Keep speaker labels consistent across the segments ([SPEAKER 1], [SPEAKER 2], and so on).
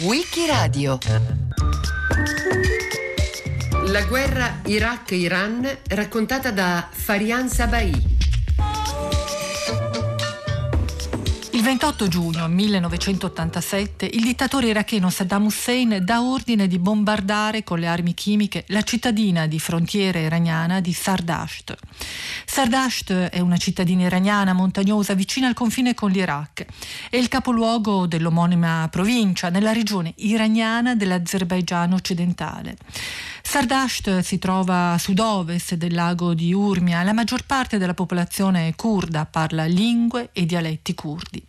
[SPEAKER 1] Wikiradio. La guerra Iraq-Iran raccontata da Farian Sabai
[SPEAKER 2] 28 giugno 1987 il dittatore iracheno Saddam Hussein dà ordine di bombardare con le armi chimiche la cittadina di frontiera iraniana di Sardasht. Sardasht è una cittadina iraniana montagnosa vicina al confine con l'Iraq. È il capoluogo dell'omonima provincia nella regione iraniana dell'Azerbaigian occidentale. Sardasht si trova a sud-ovest del lago di Urmia. La maggior parte della popolazione kurda parla lingue e dialetti kurdi.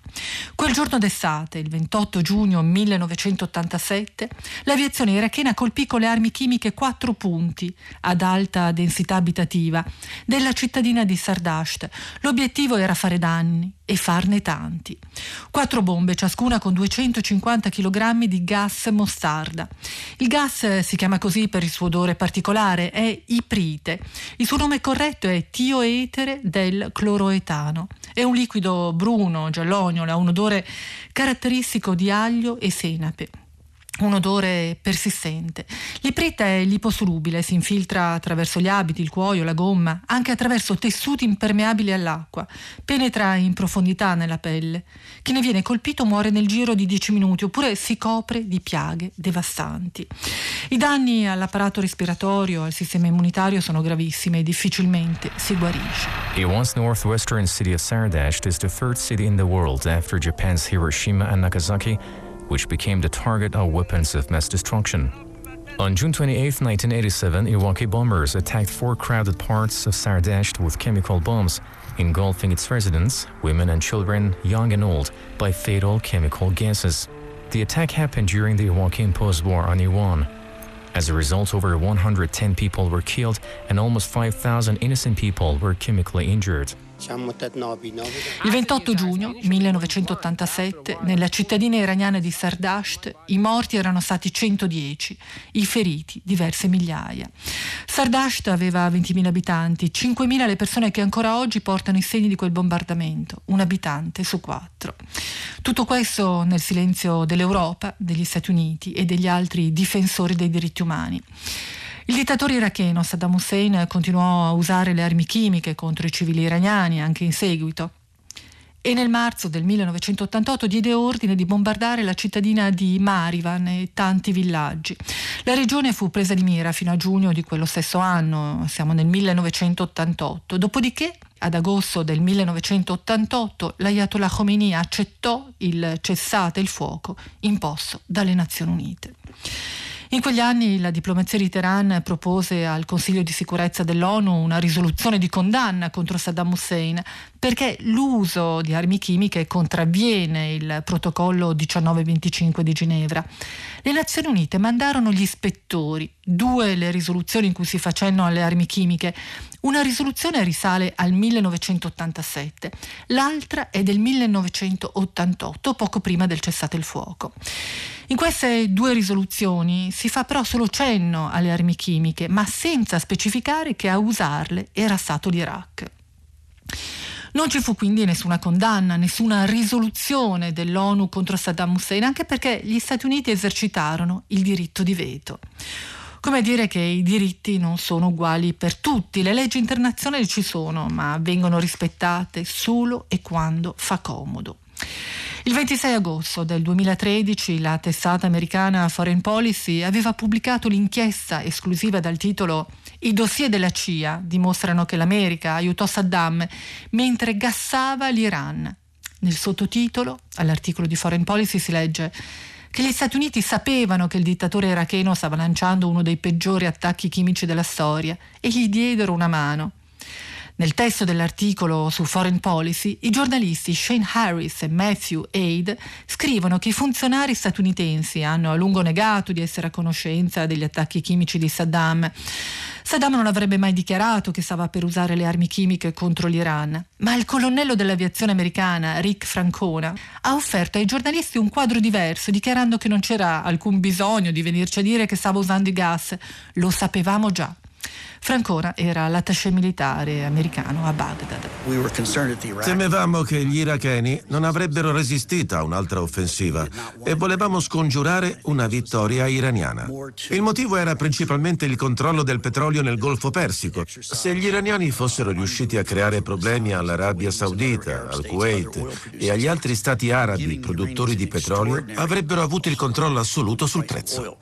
[SPEAKER 2] Quel giorno d'estate, il 28 giugno 1987, l'aviazione irachena colpì con le armi chimiche quattro punti ad alta densità abitativa della cittadina di Sardasht. L'obiettivo era fare danni e farne tanti. Quattro bombe, ciascuna con 250 kg di gas mostarda. Il gas si chiama così per il suo odore particolare, è iprite. Il suo nome corretto è tioetere del cloroetano. È un liquido bruno, giallognolo, ha un odore caratteristico di aglio e senape un odore persistente. L'iprita è liposolubile, si infiltra attraverso gli abiti, il cuoio, la gomma, anche attraverso tessuti impermeabili all'acqua. Penetra in profondità nella pelle. Chi ne viene colpito muore nel giro di 10 minuti oppure si copre di piaghe devastanti. I danni all'apparato respiratorio, al sistema immunitario sono gravissimi e difficilmente si guarisce.
[SPEAKER 3] The once northwestern city of Sardasht is the third city in the world after Japan's Hiroshima and Nagasaki which became the target of weapons of mass destruction. On June 28, 1987, Iraqi bombers attacked four crowded parts of Sardasht with chemical bombs, engulfing its residents, women and children, young and old, by fatal chemical gases. The attack happened during the Iraqi imposed war on Iran. As a result, over 110 people were killed and almost 5,000 innocent people were chemically injured.
[SPEAKER 2] Il 28 giugno 1987, nella cittadina iraniana di Sardasht, i morti erano stati 110, i feriti diverse migliaia. Sardasht aveva 20.000 abitanti, 5.000 le persone che ancora oggi portano i segni di quel bombardamento, un abitante su quattro. Tutto questo nel silenzio dell'Europa, degli Stati Uniti e degli altri difensori dei diritti umani. Il dittatore iracheno Saddam Hussein continuò a usare le armi chimiche contro i civili iraniani anche in seguito e nel marzo del 1988 diede ordine di bombardare la cittadina di Marivan e tanti villaggi. La regione fu presa di mira fino a giugno di quello stesso anno, siamo nel 1988. Dopodiché, ad agosto del 1988, l'Ayatollah Khomeini accettò il cessate il fuoco imposto dalle Nazioni Unite. In quegli anni la diplomazia di Teheran propose al Consiglio di sicurezza dell'ONU una risoluzione di condanna contro Saddam Hussein perché l'uso di armi chimiche contravviene il protocollo 1925 di Ginevra. Le Nazioni Unite mandarono gli ispettori, due le risoluzioni in cui si facendo alle armi chimiche. Una risoluzione risale al 1987, l'altra è del 1988, poco prima del cessate il fuoco. In queste due risoluzioni si fa però solo cenno alle armi chimiche, ma senza specificare che a usarle era stato l'Iraq. Non ci fu quindi nessuna condanna, nessuna risoluzione dell'ONU contro Saddam Hussein, anche perché gli Stati Uniti esercitarono il diritto di veto. Come dire che i diritti non sono uguali per tutti, le leggi internazionali ci sono, ma vengono rispettate solo e quando fa comodo. Il 26 agosto del 2013 la testata americana Foreign Policy aveva pubblicato l'inchiesta esclusiva dal titolo I dossier della CIA dimostrano che l'America aiutò Saddam mentre gassava l'Iran. Nel sottotitolo, all'articolo di Foreign Policy si legge che gli Stati Uniti sapevano che il dittatore iracheno stava lanciando uno dei peggiori attacchi chimici della storia e gli diedero una mano. Nel testo dell'articolo su Foreign Policy, i giornalisti Shane Harris e Matthew Aid scrivono che i funzionari statunitensi hanno a lungo negato di essere a conoscenza degli attacchi chimici di Saddam. Saddam non avrebbe mai dichiarato che stava per usare le armi chimiche contro l'Iran, ma il colonnello dell'aviazione americana, Rick Francona, ha offerto ai giornalisti un quadro diverso, dichiarando che non c'era alcun bisogno di venirci a dire che stava usando i gas. Lo sapevamo già. Francona era l'attaché militare americano a Baghdad.
[SPEAKER 4] Temevamo che gli iracheni non avrebbero resistito a un'altra offensiva e volevamo scongiurare una vittoria iraniana. Il motivo era principalmente il controllo del petrolio nel Golfo Persico. Se gli iraniani fossero riusciti a creare problemi all'Arabia Saudita, al Kuwait e agli altri stati arabi produttori di petrolio, avrebbero avuto il controllo assoluto sul prezzo.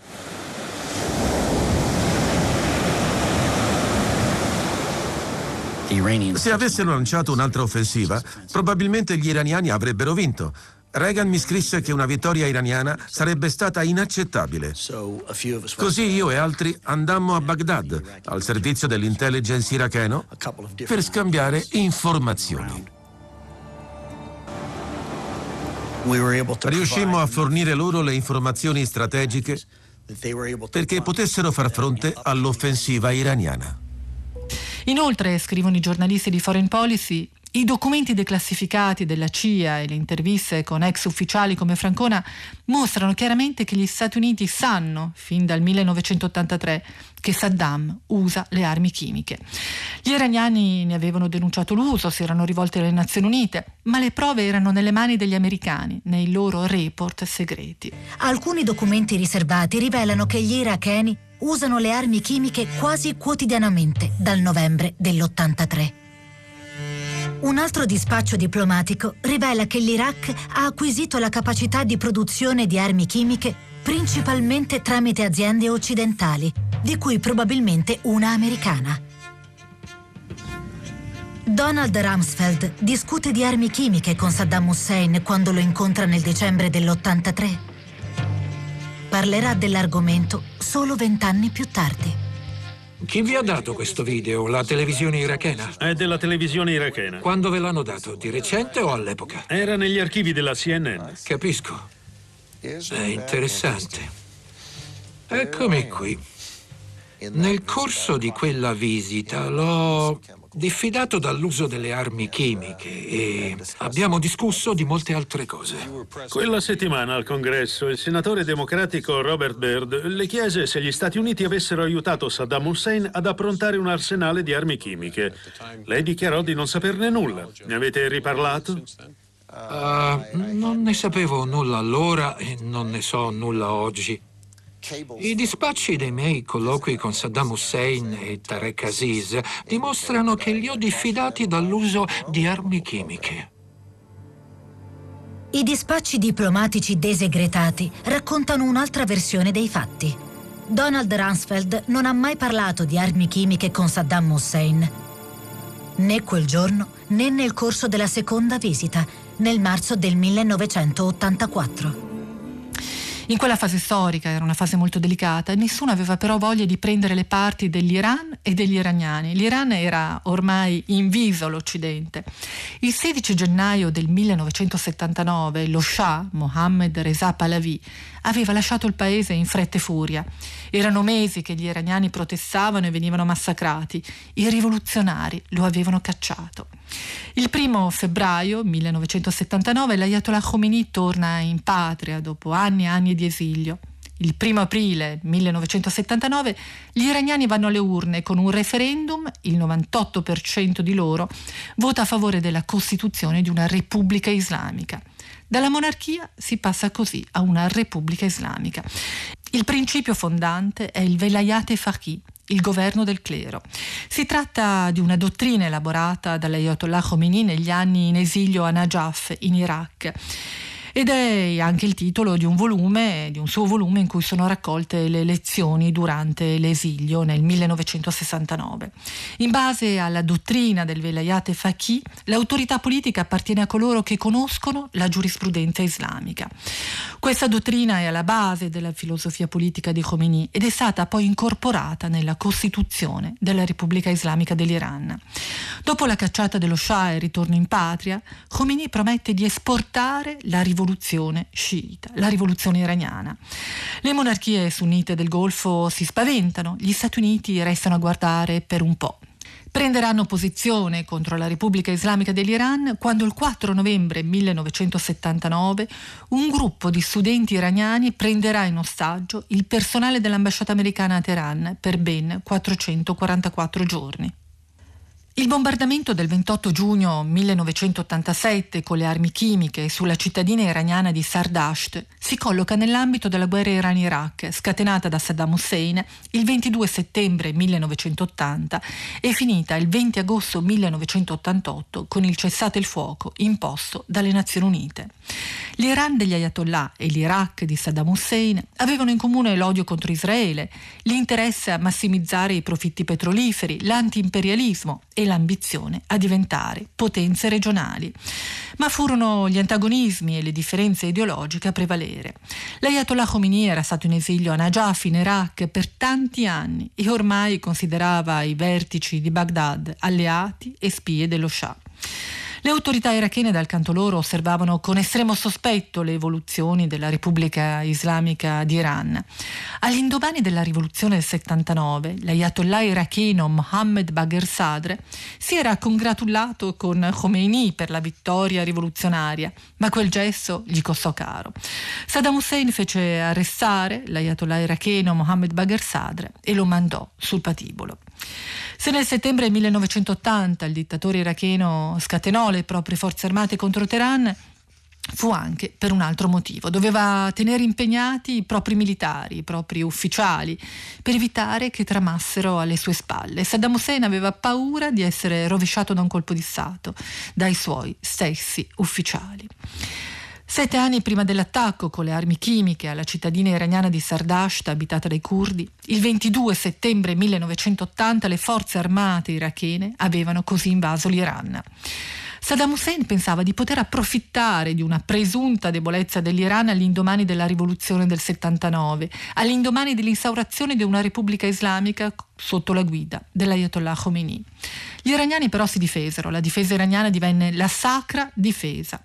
[SPEAKER 4] Se avessero lanciato un'altra offensiva, probabilmente gli iraniani avrebbero vinto. Reagan mi scrisse che una vittoria iraniana sarebbe stata inaccettabile. Così io e altri andammo a Baghdad, al servizio dell'intelligence iracheno, per scambiare informazioni. Riuscimmo a fornire loro le informazioni strategiche perché potessero far fronte all'offensiva iraniana.
[SPEAKER 2] Inoltre, scrivono i giornalisti di Foreign Policy, i documenti declassificati della CIA e le interviste con ex ufficiali come Francona mostrano chiaramente che gli Stati Uniti sanno, fin dal 1983, che Saddam usa le armi chimiche. Gli iraniani ne avevano denunciato l'uso, si erano rivolti alle Nazioni Unite, ma le prove erano nelle mani degli americani, nei loro report segreti.
[SPEAKER 5] Alcuni documenti riservati rivelano che gli iracheni usano le armi chimiche quasi quotidianamente dal novembre dell'83. Un altro dispaccio diplomatico rivela che l'Iraq ha acquisito la capacità di produzione di armi chimiche principalmente tramite aziende occidentali, di cui probabilmente una americana. Donald Rumsfeld discute di armi chimiche con Saddam Hussein quando lo incontra nel dicembre dell'83 parlerà dell'argomento solo vent'anni più tardi.
[SPEAKER 6] Chi vi ha dato questo video? La televisione irachena?
[SPEAKER 7] È della televisione irachena.
[SPEAKER 6] Quando ve l'hanno dato? Di recente o all'epoca?
[SPEAKER 7] Era negli archivi della CNN.
[SPEAKER 6] Capisco. È interessante. Eccomi qui. Nel corso di quella visita l'ho diffidato dall'uso delle armi chimiche e abbiamo discusso di molte altre cose.
[SPEAKER 7] Quella settimana al congresso il senatore democratico Robert Byrd le chiese se gli Stati Uniti avessero aiutato Saddam Hussein ad approntare un arsenale di armi chimiche. Lei dichiarò di non saperne nulla. Ne avete riparlato?
[SPEAKER 6] Uh, non ne sapevo nulla allora e non ne so nulla oggi. I dispacci dei miei colloqui con Saddam Hussein e Tarek Aziz dimostrano che li ho diffidati dall'uso di armi chimiche.
[SPEAKER 5] I dispacci diplomatici desegretati raccontano un'altra versione dei fatti. Donald Rumsfeld non ha mai parlato di armi chimiche con Saddam Hussein, né quel giorno né nel corso della seconda visita, nel marzo del 1984.
[SPEAKER 2] In quella fase storica, era una fase molto delicata, nessuno aveva però voglia di prendere le parti dell'Iran e degli iraniani. L'Iran era ormai inviso all'Occidente. Il 16 gennaio del 1979 lo Shah, Mohammed Reza Pahlavi, aveva lasciato il paese in fretta e furia. Erano mesi che gli iraniani protestavano e venivano massacrati. I rivoluzionari lo avevano cacciato. Il primo febbraio 1979 l'Ayatollah Khomeini torna in patria dopo anni e anni di esilio. Il primo aprile 1979 gli iraniani vanno alle urne con un referendum, il 98% di loro vota a favore della costituzione di una repubblica islamica. Dalla monarchia si passa così a una repubblica islamica. Il principio fondante è il velayat faqih, il governo del clero. Si tratta di una dottrina elaborata dall'Ayatollah Khomeini negli anni in esilio a Najaf, in Iraq ed è anche il titolo di un volume, di un suo volume in cui sono raccolte le lezioni durante l'esilio nel 1969. In base alla dottrina del Velayat Faqih, l'autorità politica appartiene a coloro che conoscono la giurisprudenza islamica. Questa dottrina è alla base della filosofia politica di Khomeini ed è stata poi incorporata nella Costituzione della Repubblica Islamica dell'Iran. Dopo la cacciata dello Shah e il ritorno in patria, Khomeini promette di esportare la rivoluzione rivoluzione sciita, la rivoluzione iraniana. Le monarchie sunnite del Golfo si spaventano, gli Stati Uniti restano a guardare per un po'. prenderanno posizione contro la Repubblica Islamica dell'Iran quando il 4 novembre 1979 un gruppo di studenti iraniani prenderà in ostaggio il personale dell'ambasciata americana a Teheran per ben 444 giorni. Il bombardamento del 28 giugno 1987 con le armi chimiche sulla cittadina iraniana di Sardasht si colloca nell'ambito della guerra Iran-Iraq scatenata da Saddam Hussein il 22 settembre 1980 e finita il 20 agosto 1988 con il cessate il fuoco imposto dalle Nazioni Unite. L'Iran degli Ayatollah e l'Iraq di Saddam Hussein avevano in comune l'odio contro Israele, l'interesse a massimizzare i profitti petroliferi, l'antiimperialismo e l'ambizione a diventare potenze regionali. Ma furono gli antagonismi e le differenze ideologiche a prevalere. L'Ayatollah Khomeini era stato in esilio a Najaf in Iraq per tanti anni e ormai considerava i vertici di Baghdad alleati e spie dello Shah. Le autorità irachene dal canto loro osservavano con estremo sospetto le evoluzioni della Repubblica Islamica di Iran. All'indomani della rivoluzione del 79, l'ayatollah iracheno Mohammed Bagher Sadr si era congratulato con Khomeini per la vittoria rivoluzionaria, ma quel gesto gli costò caro. Saddam Hussein fece arrestare l'ayatollah iracheno Mohammed Bagher Sadr e lo mandò sul patibolo. Se nel settembre 1980 il dittatore iracheno scatenò le proprie forze armate contro Teheran, fu anche per un altro motivo. Doveva tenere impegnati i propri militari, i propri ufficiali, per evitare che tramassero alle sue spalle. Saddam Hussein aveva paura di essere rovesciato da un colpo di Stato dai suoi stessi ufficiali. Sette anni prima dell'attacco con le armi chimiche alla cittadina iraniana di Sardasht, abitata dai curdi, il 22 settembre 1980 le forze armate irachene avevano così invaso l'Iran. Saddam Hussein pensava di poter approfittare di una presunta debolezza dell'Iran all'indomani della rivoluzione del 79, all'indomani dell'instaurazione di una repubblica islamica sotto la guida dell'Ayatollah Khomeini. Gli iraniani però si difesero, la difesa iraniana divenne la sacra difesa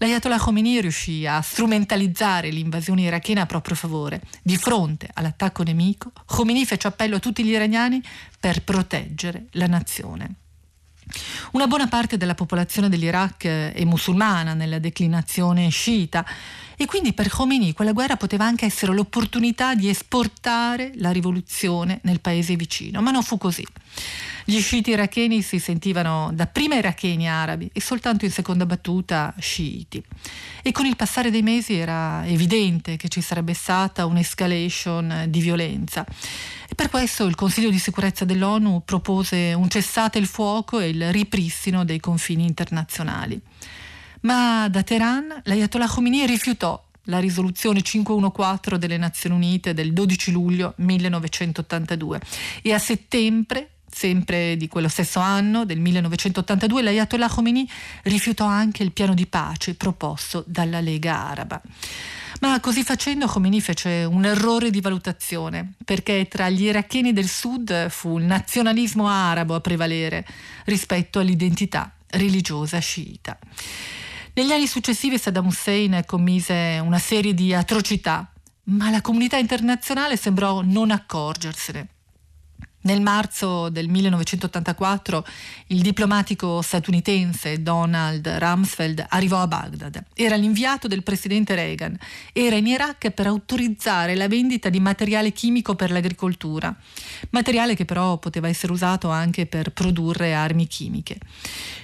[SPEAKER 2] l'Ayatollah Khomeini riuscì a strumentalizzare l'invasione irachena a proprio favore. Di fronte all'attacco nemico, Khomeini fece appello a tutti gli iraniani per proteggere la nazione. Una buona parte della popolazione dell'Iraq è musulmana nella declinazione sciita e quindi per Khomeini quella guerra poteva anche essere l'opportunità di esportare la rivoluzione nel paese vicino, ma non fu così. Gli sciiti iracheni si sentivano dapprima iracheni arabi e soltanto in seconda battuta sciiti. E con il passare dei mesi era evidente che ci sarebbe stata un'escalation di violenza. E per questo il Consiglio di sicurezza dell'ONU propose un cessate il fuoco e il ripristino dei confini internazionali. Ma da Teheran l'Ayatollah Khomeini rifiutò la risoluzione 514 delle Nazioni Unite del 12 luglio 1982 e a settembre Sempre di quello stesso anno, del 1982, l'Ayatollah Khomeini rifiutò anche il piano di pace proposto dalla Lega Araba. Ma così facendo Khomeini fece un errore di valutazione, perché tra gli iracheni del sud fu il nazionalismo arabo a prevalere rispetto all'identità religiosa sciita. Negli anni successivi Saddam Hussein commise una serie di atrocità, ma la comunità internazionale sembrò non accorgersene. Nel marzo del 1984 il diplomatico statunitense Donald Rumsfeld arrivò a Baghdad. Era l'inviato del presidente Reagan. Era in Iraq per autorizzare la vendita di materiale chimico per l'agricoltura, materiale che però poteva essere usato anche per produrre armi chimiche.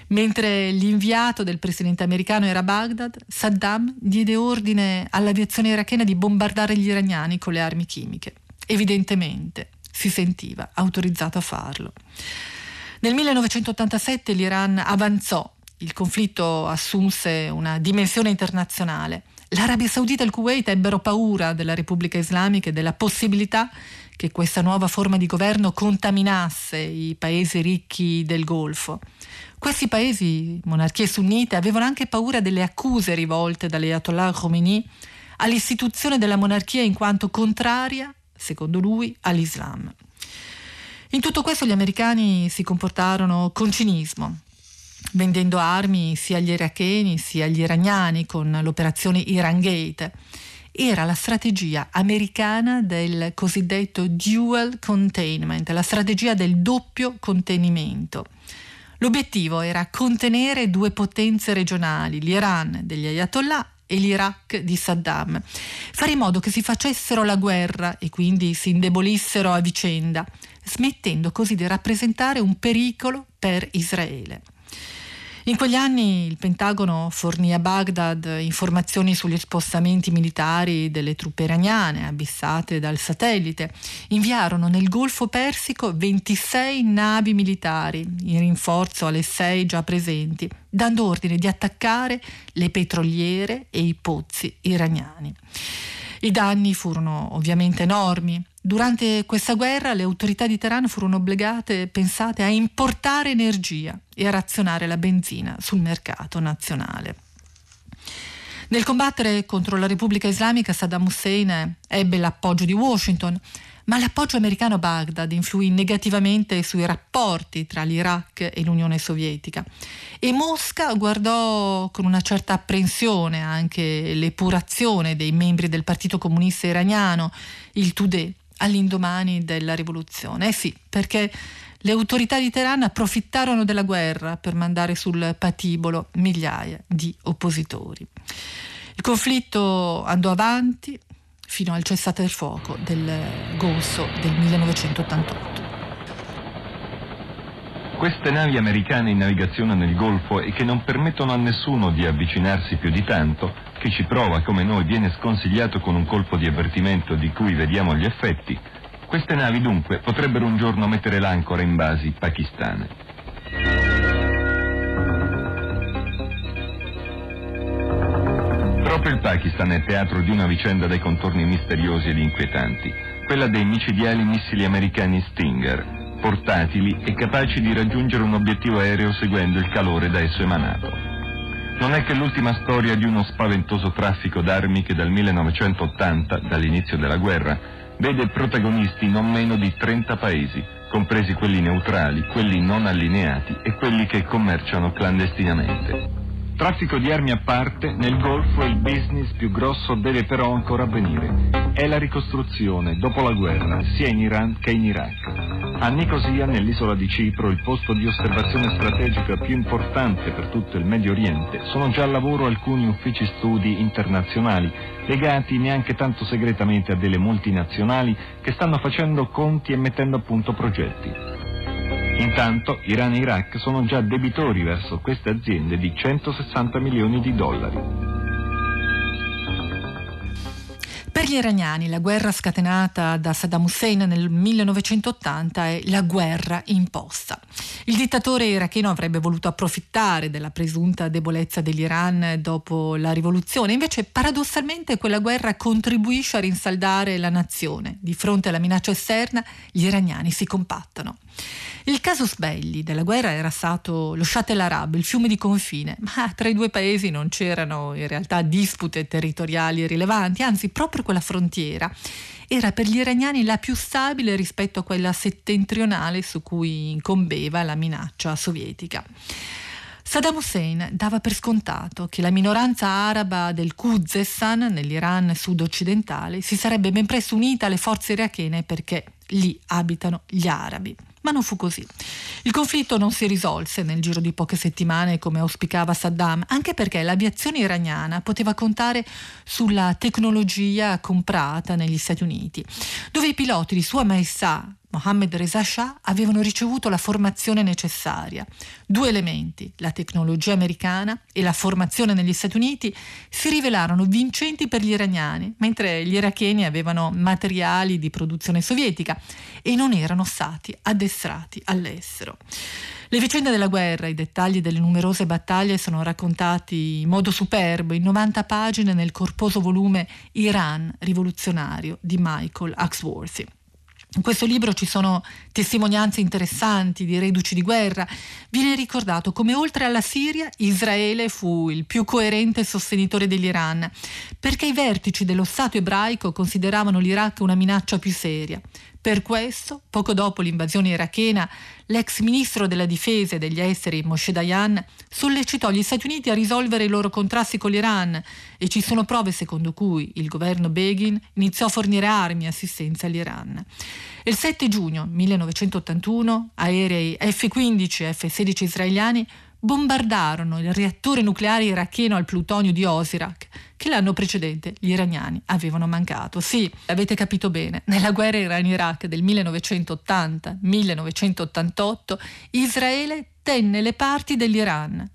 [SPEAKER 2] Mentre l'inviato del presidente americano era a Baghdad, Saddam diede ordine all'aviazione irachena di bombardare gli iraniani con le armi chimiche. Evidentemente si sentiva autorizzato a farlo. Nel 1987 l'Iran avanzò, il conflitto assunse una dimensione internazionale. L'Arabia Saudita e il Kuwait ebbero paura della Repubblica Islamica e della possibilità che questa nuova forma di governo contaminasse i paesi ricchi del Golfo. Questi paesi, monarchie sunnite, avevano anche paura delle accuse rivolte dall'Ayatollah Khomeini all'istituzione della monarchia in quanto contraria secondo lui, all'Islam. In tutto questo gli americani si comportarono con cinismo, vendendo armi sia agli iracheni sia agli iraniani con l'operazione Iran Gate era la strategia americana del cosiddetto dual containment, la strategia del doppio contenimento. L'obiettivo era contenere due potenze regionali, l'Iran degli Ayatollah e l'Iraq di Saddam, fare in modo che si facessero la guerra e quindi si indebolissero a vicenda, smettendo così di rappresentare un pericolo per Israele. In quegli anni il Pentagono fornì a Baghdad informazioni sugli spostamenti militari delle truppe iraniane abissate dal satellite. Inviarono nel Golfo Persico 26 navi militari in rinforzo alle 6 già presenti, dando ordine di attaccare le petroliere e i pozzi iraniani. I danni furono ovviamente enormi. Durante questa guerra le autorità di Teheran furono obbligate, pensate, a importare energia e a razionare la benzina sul mercato nazionale. Nel combattere contro la Repubblica Islamica Saddam Hussein ebbe l'appoggio di Washington, ma l'appoggio americano a Baghdad influì negativamente sui rapporti tra l'Iraq e l'Unione Sovietica e Mosca guardò con una certa apprensione anche l'epurazione dei membri del Partito Comunista Iraniano, il Tudeh, all'indomani della rivoluzione. Eh sì, perché le autorità di Teheran approfittarono della guerra per mandare sul patibolo migliaia di oppositori. Il conflitto andò avanti fino al cessate del fuoco del Golfo del 1988.
[SPEAKER 8] Queste navi americane in navigazione nel Golfo e che non permettono a nessuno di avvicinarsi più di tanto chi ci prova come noi viene sconsigliato con un colpo di avvertimento di cui vediamo gli effetti, queste navi dunque potrebbero un giorno mettere l'ancora in basi pakistane. Il Pakistan è teatro di una vicenda dai contorni misteriosi ed inquietanti, quella dei micidiali missili americani Stinger, portatili e capaci di raggiungere un obiettivo aereo seguendo il calore da esso emanato non è che l'ultima storia di uno spaventoso traffico d'armi che dal 1980, dall'inizio della guerra, vede protagonisti non meno di 30 paesi, compresi quelli neutrali, quelli non allineati e quelli che commerciano clandestinamente. Traffico di armi a parte, nel Golfo il business più grosso deve però ancora avvenire. È la ricostruzione, dopo la guerra, sia in Iran che in Iraq. A Nicosia, nell'isola di Cipro, il posto di osservazione strategica più importante per tutto il Medio Oriente, sono già a lavoro alcuni uffici studi internazionali, legati neanche tanto segretamente a delle multinazionali che stanno facendo conti e mettendo a punto progetti. Intanto Iran e Iraq sono già debitori verso queste aziende di 160 milioni di dollari.
[SPEAKER 2] Per gli iraniani la guerra scatenata da Saddam Hussein nel 1980 è la guerra imposta. Il dittatore iracheno avrebbe voluto approfittare della presunta debolezza dell'Iran dopo la rivoluzione, invece paradossalmente quella guerra contribuisce a rinsaldare la nazione. Di fronte alla minaccia esterna gli iraniani si compattano. Il casus belli della guerra era stato lo Shat el Arab, il fiume di confine, ma tra i due paesi non c'erano in realtà dispute territoriali rilevanti, anzi proprio quella frontiera era per gli iraniani la più stabile rispetto a quella settentrionale su cui incombeva la minaccia sovietica. Saddam Hussein dava per scontato che la minoranza araba del Khuzestan, nell'Iran sud-occidentale, si sarebbe ben presto unita alle forze irachene perché lì abitano gli arabi. Ma non fu così. Il conflitto non si risolse nel giro di poche settimane come auspicava Saddam, anche perché l'aviazione iraniana poteva contare sulla tecnologia comprata negli Stati Uniti, dove i piloti di Sua Maestà Mohammed Reza Shah avevano ricevuto la formazione necessaria. Due elementi, la tecnologia americana e la formazione negli Stati Uniti, si rivelarono vincenti per gli iraniani, mentre gli iracheni avevano materiali di produzione sovietica e non erano stati addestrati all'estero. Le vicende della guerra, i dettagli delle numerose battaglie sono raccontati in modo superbo in 90 pagine nel corposo volume Iran rivoluzionario di Michael Axworthy. In questo libro ci sono testimonianze interessanti di reduci di guerra. Viene ricordato come oltre alla Siria Israele fu il più coerente sostenitore dell'Iran, perché i vertici dello Stato ebraico consideravano l'Iraq una minaccia più seria. Per questo, poco dopo l'invasione irachena, l'ex ministro della difesa e degli esteri Moshe Dayan sollecitò gli Stati Uniti a risolvere i loro contrasti con l'Iran e ci sono prove secondo cui il governo Begin iniziò a fornire armi e assistenza all'Iran. Il 7 giugno 1981 aerei F-15 e F-16 israeliani bombardarono il reattore nucleare iracheno al plutonio di Osirak, che l'anno precedente gli iraniani avevano mancato. Sì, avete capito bene, nella guerra Iran-Iraq del 1980-1988 Israele tenne le parti dell'Iran.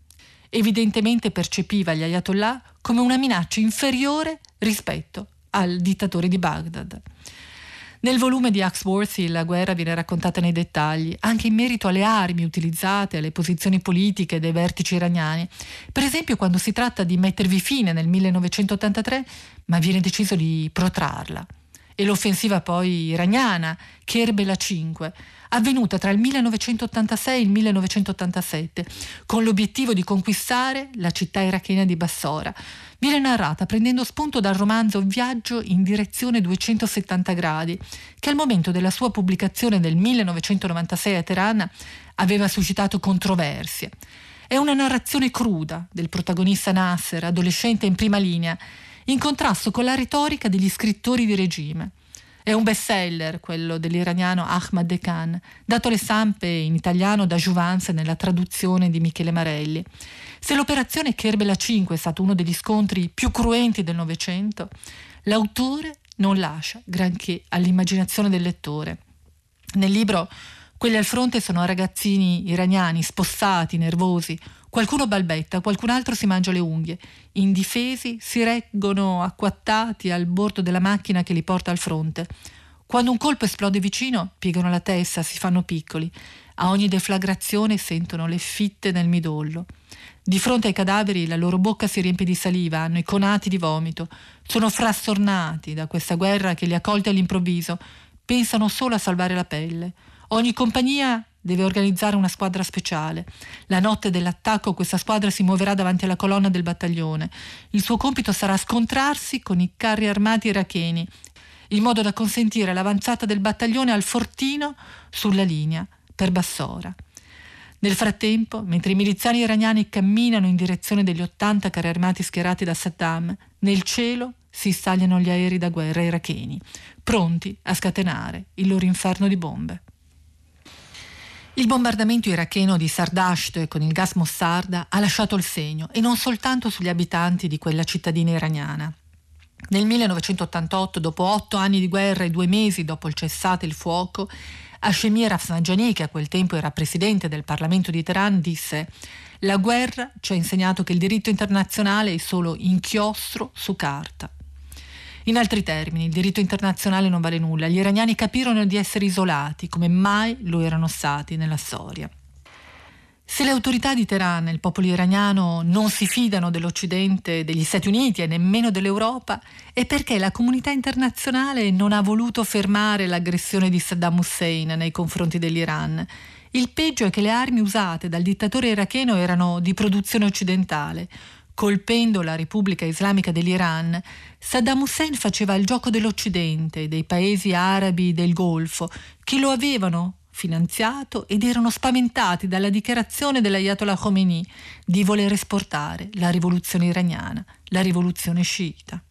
[SPEAKER 2] Evidentemente percepiva gli ayatollah come una minaccia inferiore rispetto al dittatore di Baghdad. Nel volume di Axworthy la guerra viene raccontata nei dettagli, anche in merito alle armi utilizzate, alle posizioni politiche dei vertici iraniani. Per esempio quando si tratta di mettervi fine nel 1983, ma viene deciso di protrarla. E l'offensiva poi iraniana, Kerbela 5, avvenuta tra il 1986 e il 1987, con l'obiettivo di conquistare la città irachena di Bassora, viene narrata prendendo spunto dal romanzo Viaggio in direzione 270 gradi, che al momento della sua pubblicazione nel 1996 a Teheran aveva suscitato controversie. È una narrazione cruda del protagonista Nasser, adolescente in prima linea, in contrasto con la retorica degli scrittori di regime. È un bestseller, quello dell'iraniano Ahmad Dekan, dato alle stampe in italiano da Jouvence nella traduzione di Michele Marelli. Se l'operazione Kerbela 5 è stato uno degli scontri più cruenti del Novecento, l'autore non lascia granché all'immaginazione del lettore. Nel libro quelli al fronte sono ragazzini iraniani, spostati, nervosi. Qualcuno balbetta, qualcun altro si mangia le unghie. Indifesi si reggono acquattati al bordo della macchina che li porta al fronte. Quando un colpo esplode vicino, piegano la testa, si fanno piccoli. A ogni deflagrazione sentono le fitte nel midollo. Di fronte ai cadaveri la loro bocca si riempie di saliva, hanno i conati di vomito. Sono frastornati da questa guerra che li ha colti all'improvviso. Pensano solo a salvare la pelle. Ogni compagnia deve organizzare una squadra speciale. La notte dell'attacco questa squadra si muoverà davanti alla colonna del battaglione. Il suo compito sarà scontrarsi con i carri armati iracheni, in modo da consentire l'avanzata del battaglione al fortino sulla linea per Bassora. Nel frattempo, mentre i miliziani iraniani camminano in direzione degli 80 carri armati schierati da Saddam, nel cielo si stagliano gli aerei da guerra iracheni, pronti a scatenare il loro inferno di bombe. Il bombardamento iracheno di Sardasht con il gas Mossarda ha lasciato il segno e non soltanto sugli abitanti di quella cittadina iraniana. Nel 1988, dopo otto anni di guerra e due mesi dopo il cessate il fuoco, Hashemi Rafsanjani, che a quel tempo era presidente del Parlamento di Teheran, disse «La guerra ci ha insegnato che il diritto internazionale è solo inchiostro su carta». In altri termini, il diritto internazionale non vale nulla. Gli iraniani capirono di essere isolati, come mai lo erano stati nella storia. Se le autorità di Teheran e il popolo iraniano non si fidano dell'Occidente, degli Stati Uniti e nemmeno dell'Europa, è perché la comunità internazionale non ha voluto fermare l'aggressione di Saddam Hussein nei confronti dell'Iran. Il peggio è che le armi usate dal dittatore iracheno erano di produzione occidentale. Colpendo la Repubblica Islamica dell'Iran, Saddam Hussein faceva il gioco dell'Occidente, dei paesi arabi del Golfo, che lo avevano finanziato ed erano spaventati dalla dichiarazione dell'Ayatollah Khomeini di voler esportare la rivoluzione iraniana, la rivoluzione sciita.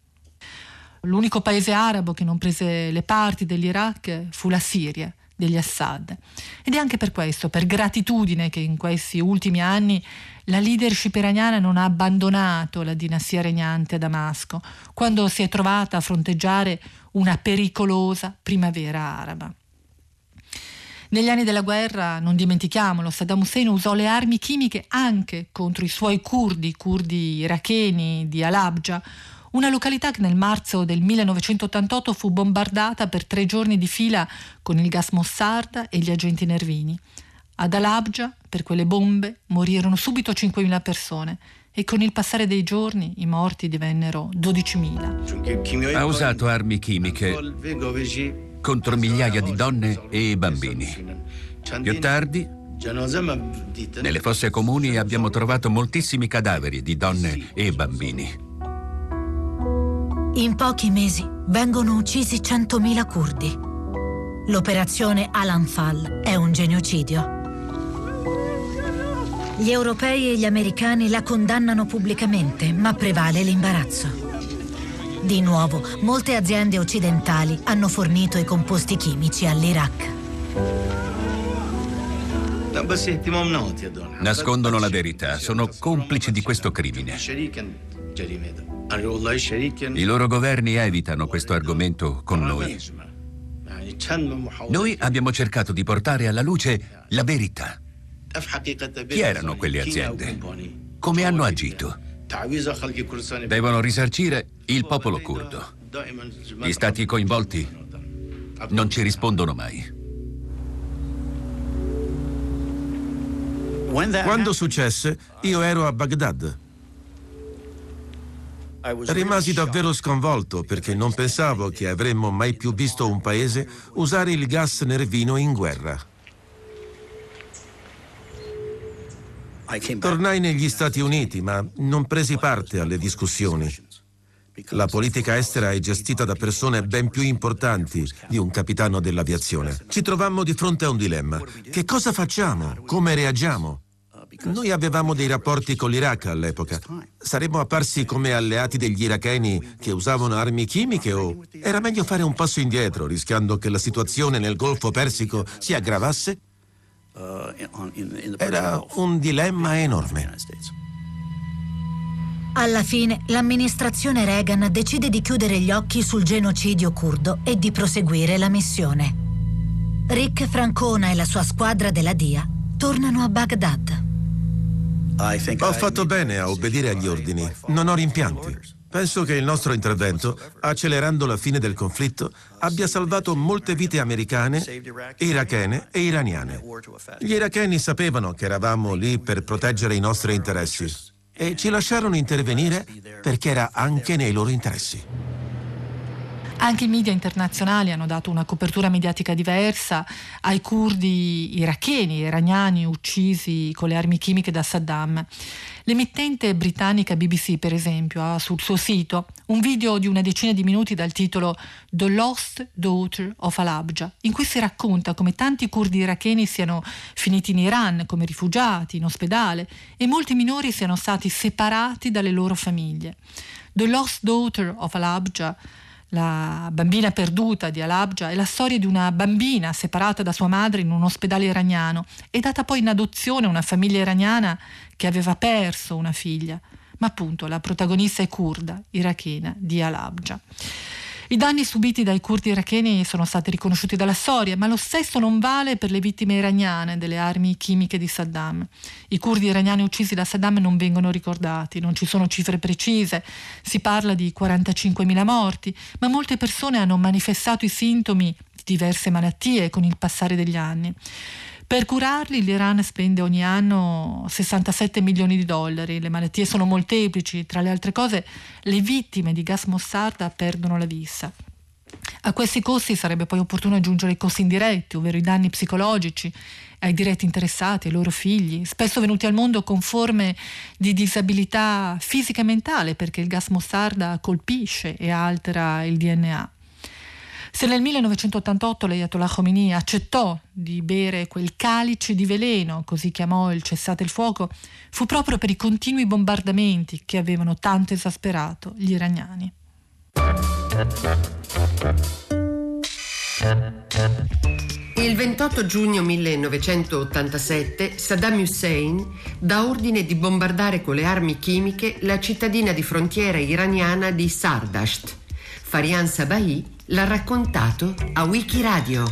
[SPEAKER 2] L'unico paese arabo che non prese le parti dell'Iraq fu la Siria degli Assad. Ed è anche per questo, per gratitudine, che in questi ultimi anni la leadership iraniana non ha abbandonato la dinastia regnante a Damasco, quando si è trovata a fronteggiare una pericolosa primavera araba. Negli anni della guerra, non dimentichiamolo, Saddam Hussein usò le armi chimiche anche contro i suoi curdi, curdi iracheni di Alabja, una località che nel marzo del 1988 fu bombardata per tre giorni di fila con il gas Mossarda e gli agenti nervini. Ad Alabja, per quelle bombe, morirono subito 5.000 persone e con il passare dei giorni i morti divennero 12.000.
[SPEAKER 9] Ha usato armi chimiche contro migliaia di donne e bambini. Più tardi, nelle fosse comuni abbiamo trovato moltissimi cadaveri di donne e bambini.
[SPEAKER 5] In pochi mesi vengono uccisi 100.000 curdi. L'operazione Al-Anfal è un genocidio. Gli europei e gli americani la condannano pubblicamente, ma prevale l'imbarazzo. Di nuovo, molte aziende occidentali hanno fornito i composti chimici all'Iraq.
[SPEAKER 9] Nascondono la verità, sono complici di questo crimine. I loro governi evitano questo argomento con noi. Noi abbiamo cercato di portare alla luce la verità. Chi erano quelle aziende? Come hanno agito? Devono risarcire il popolo curdo. Gli stati coinvolti non ci rispondono mai.
[SPEAKER 4] Quando successe, io ero a Baghdad. Rimasi davvero sconvolto perché non pensavo che avremmo mai più visto un paese usare il gas nervino in guerra. Tornai negli Stati Uniti, ma non presi parte alle discussioni. La politica estera è gestita da persone ben più importanti di un capitano dell'aviazione. Ci trovammo di fronte a un dilemma. Che cosa facciamo? Come reagiamo? Noi avevamo dei rapporti con l'Iraq all'epoca. Saremmo apparsi come alleati degli iracheni che usavano armi chimiche o era meglio fare un passo indietro rischiando che la situazione nel Golfo Persico si aggravasse? Era un dilemma enorme.
[SPEAKER 5] Alla fine, l'amministrazione Reagan decide di chiudere gli occhi sul genocidio curdo e di proseguire la missione. Rick Francona e la sua squadra della DIA tornano a Baghdad.
[SPEAKER 4] Ho fatto bene a obbedire agli ordini. Non ho rimpianti. Penso che il nostro intervento, accelerando la fine del conflitto, abbia salvato molte vite americane, irachene e iraniane. Gli iracheni sapevano che eravamo lì per proteggere i nostri interessi e ci lasciarono intervenire perché era anche nei loro interessi.
[SPEAKER 2] Anche i media internazionali hanno dato una copertura mediatica diversa ai curdi iracheni, iraniani uccisi con le armi chimiche da Saddam. L'emittente britannica BBC, per esempio, ha sul suo sito un video di una decina di minuti dal titolo The Lost Daughter of Alabja, in cui si racconta come tanti curdi iracheni siano finiti in Iran come rifugiati, in ospedale, e molti minori siano stati separati dalle loro famiglie. The Lost Daughter of Alabja la bambina perduta di Alabja è la storia di una bambina separata da sua madre in un ospedale iraniano e data poi in adozione a una famiglia iraniana che aveva perso una figlia. Ma appunto la protagonista è kurda, irachena, di Alabja. I danni subiti dai curdi iracheni sono stati riconosciuti dalla storia, ma lo stesso non vale per le vittime iraniane delle armi chimiche di Saddam. I curdi iraniani uccisi da Saddam non vengono ricordati, non ci sono cifre precise, si parla di 45.000 morti, ma molte persone hanno manifestato i sintomi di diverse malattie con il passare degli anni. Per curarli l'Iran spende ogni anno 67 milioni di dollari, le malattie sono molteplici, tra le altre cose le vittime di gas mostarda perdono la vista. A questi costi sarebbe poi opportuno aggiungere i costi indiretti, ovvero i danni psicologici ai diretti interessati, ai loro figli, spesso venuti al mondo con forme di disabilità fisica e mentale perché il gas mostarda colpisce e altera il DNA. Se nel 1988 l'Ayatollah Khomeini accettò di bere quel calice di veleno, così chiamò il cessate il fuoco, fu proprio per i continui bombardamenti che avevano tanto esasperato gli iraniani.
[SPEAKER 1] Il 28 giugno 1987 Saddam Hussein dà ordine di bombardare con le armi chimiche la cittadina di frontiera iraniana di Sardasht. Farian Sabahi l'ha raccontato a Wikiradio.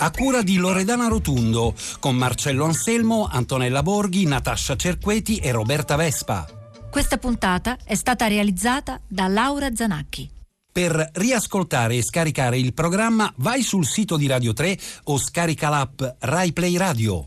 [SPEAKER 10] A cura di Loredana Rotundo, con Marcello Anselmo, Antonella Borghi, Natascia Cerqueti e Roberta Vespa.
[SPEAKER 5] Questa puntata è stata realizzata da Laura Zanacchi.
[SPEAKER 10] Per riascoltare e scaricare il programma vai sul sito di Radio 3 o scarica l'app RaiPlay Radio.